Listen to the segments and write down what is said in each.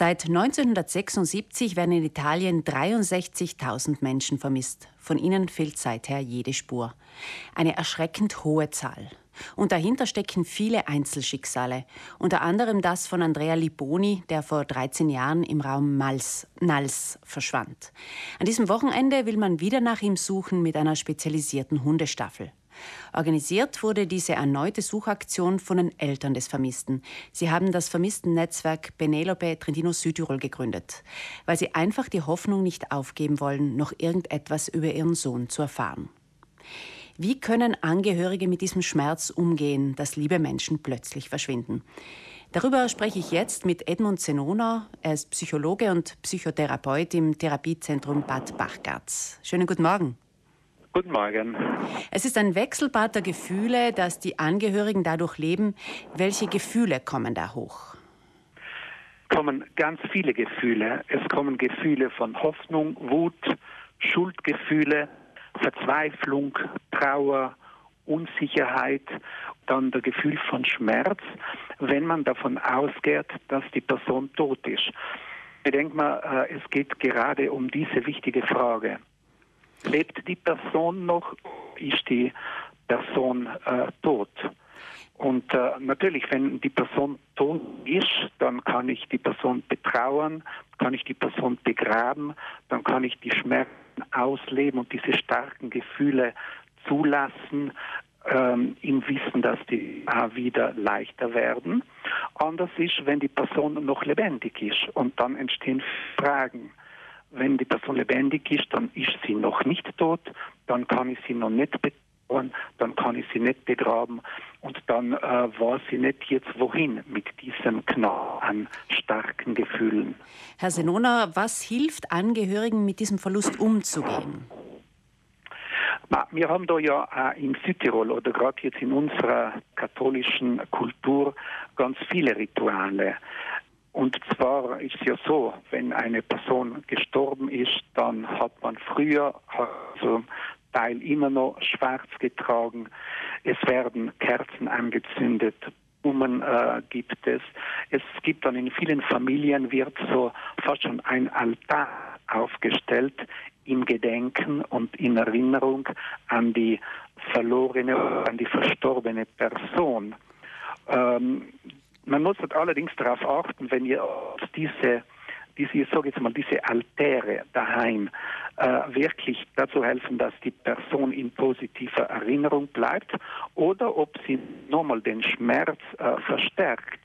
Seit 1976 werden in Italien 63.000 Menschen vermisst. Von ihnen fehlt seither jede Spur. Eine erschreckend hohe Zahl. Und dahinter stecken viele Einzelschicksale, unter anderem das von Andrea Liboni, der vor 13 Jahren im Raum Mals, Nals verschwand. An diesem Wochenende will man wieder nach ihm suchen mit einer spezialisierten Hundestaffel. Organisiert wurde diese erneute Suchaktion von den Eltern des Vermissten. Sie haben das Vermissten-Netzwerk Penelope Trentino Südtirol gegründet, weil sie einfach die Hoffnung nicht aufgeben wollen, noch irgendetwas über ihren Sohn zu erfahren. Wie können Angehörige mit diesem Schmerz umgehen, dass liebe Menschen plötzlich verschwinden? Darüber spreche ich jetzt mit Edmund Zenona. Er ist Psychologe und Psychotherapeut im Therapiezentrum Bad Bachgarz. Schönen guten Morgen. Guten Morgen. Es ist ein Wechselbad der Gefühle, das die Angehörigen dadurch leben. Welche Gefühle kommen da hoch? Kommen ganz viele Gefühle. Es kommen Gefühle von Hoffnung, Wut, Schuldgefühle, Verzweiflung, Trauer, Unsicherheit, dann der Gefühl von Schmerz, wenn man davon ausgeht, dass die Person tot ist. Ich denke mal, äh, es geht gerade um diese wichtige Frage. Lebt die Person noch? Ist die Person äh, tot? Und äh, natürlich, wenn die Person tot ist, dann kann ich die Person betrauern, kann ich die Person begraben, dann kann ich die Schmerzen ausleben und diese starken Gefühle zulassen, ähm, im Wissen, dass die wieder leichter werden. Anders ist, wenn die Person noch lebendig ist und dann entstehen Fragen wenn die Person lebendig ist, dann ist sie noch nicht tot, dann kann ich sie noch nicht bedauern, dann kann ich sie nicht begraben und dann äh, weiß sie nicht jetzt wohin mit diesem Knall an starken Gefühlen. Herr Senona, was hilft Angehörigen, mit diesem Verlust umzugehen? Wir haben da ja äh, in Südtirol oder gerade jetzt in unserer katholischen Kultur ganz viele Rituale. Und zwar ist ja so, wenn eine Person gestorben ist, dann hat man früher also Teil immer noch schwarz getragen. Es werden Kerzen angezündet, Blumen äh, gibt es. Es gibt dann in vielen Familien wird so fast schon ein Altar aufgestellt im Gedenken und in Erinnerung an die verlorene, an die verstorbene Person. Ähm, man muss allerdings darauf achten, wenn ihr diese, diese ich sage jetzt mal, diese Altäre daheim äh, wirklich dazu helfen, dass die Person in positiver Erinnerung bleibt oder ob sie nochmal den Schmerz äh, verstärkt.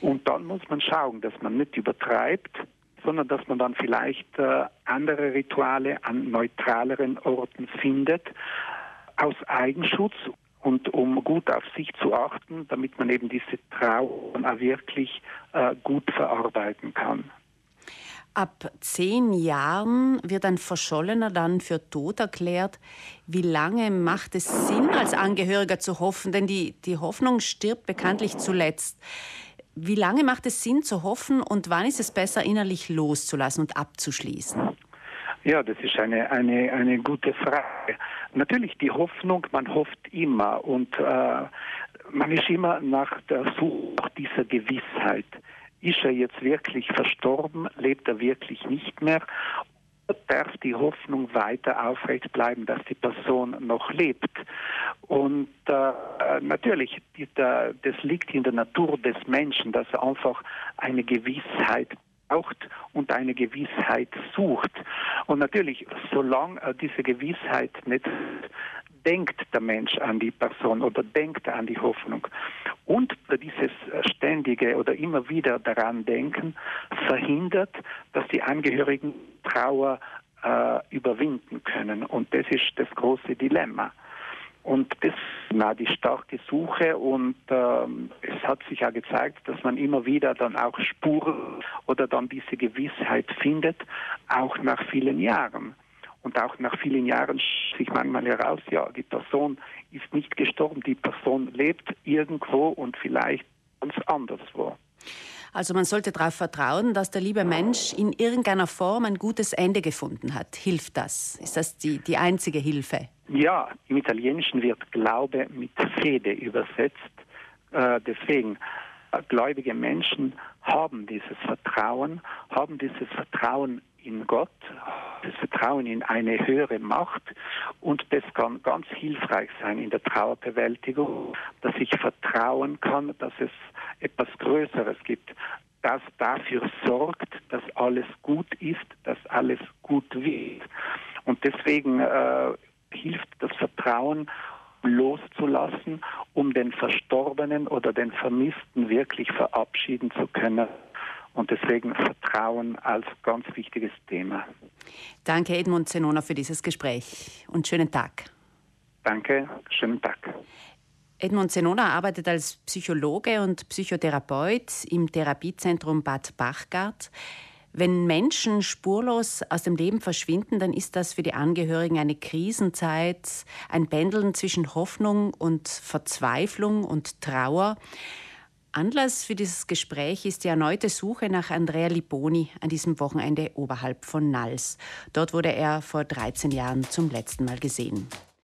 Und dann muss man schauen, dass man nicht übertreibt, sondern dass man dann vielleicht äh, andere Rituale an neutraleren Orten findet, aus Eigenschutz und um gut auf sich zu achten, damit man eben diese Trauer auch wirklich äh, gut verarbeiten kann. Ab zehn Jahren wird ein Verschollener dann für tot erklärt. Wie lange macht es Sinn, als Angehöriger zu hoffen? Denn die, die Hoffnung stirbt bekanntlich zuletzt. Wie lange macht es Sinn zu hoffen und wann ist es besser, innerlich loszulassen und abzuschließen? Ja, das ist eine, eine, eine gute Frage. Natürlich die Hoffnung, man hofft immer und äh, man ist immer nach der Suche dieser Gewissheit. Ist er jetzt wirklich verstorben? Lebt er wirklich nicht mehr? Oder darf die Hoffnung weiter aufrecht bleiben, dass die Person noch lebt? Und äh, natürlich, die, der, das liegt in der Natur des Menschen, dass er einfach eine Gewissheit braucht und eine Gewissheit sucht. Und natürlich, solange äh, diese Gewissheit nicht denkt der Mensch an die Person oder denkt an die Hoffnung. Und dieses ständige oder immer wieder daran denken verhindert, dass die Angehörigen Trauer äh, überwinden können. Und das ist das große Dilemma. Und das war die starke Suche und ähm, es hat sich ja gezeigt, dass man immer wieder dann auch Spuren oder dann diese Gewissheit findet, auch nach vielen Jahren. Und auch nach vielen Jahren sich manchmal heraus, ja, die Person ist nicht gestorben, die Person lebt irgendwo und vielleicht ganz anderswo. Also man sollte darauf vertrauen, dass der liebe Mensch in irgendeiner Form ein gutes Ende gefunden hat. Hilft das? Ist das die, die einzige Hilfe? Ja, im Italienischen wird Glaube mit Fede übersetzt. Äh, deswegen, äh, gläubige Menschen haben dieses Vertrauen, haben dieses Vertrauen in Gott, das Vertrauen in eine höhere Macht und das kann ganz hilfreich sein in der Trauerbewältigung, dass ich vertrauen kann, dass es etwas Größeres gibt, das dafür sorgt, dass alles gut ist, dass alles gut wird. Und deswegen äh, Vertrauen loszulassen, um den Verstorbenen oder den Vermissten wirklich verabschieden zu können. Und deswegen Vertrauen als ganz wichtiges Thema. Danke, Edmund Zenona, für dieses Gespräch und schönen Tag. Danke, schönen Tag. Edmund Zenona arbeitet als Psychologe und Psychotherapeut im Therapiezentrum Bad Bachgart. Wenn Menschen spurlos aus dem Leben verschwinden, dann ist das für die Angehörigen eine Krisenzeit, ein Pendeln zwischen Hoffnung und Verzweiflung und Trauer. Anlass für dieses Gespräch ist die erneute Suche nach Andrea Liboni an diesem Wochenende oberhalb von Nals. Dort wurde er vor 13 Jahren zum letzten Mal gesehen.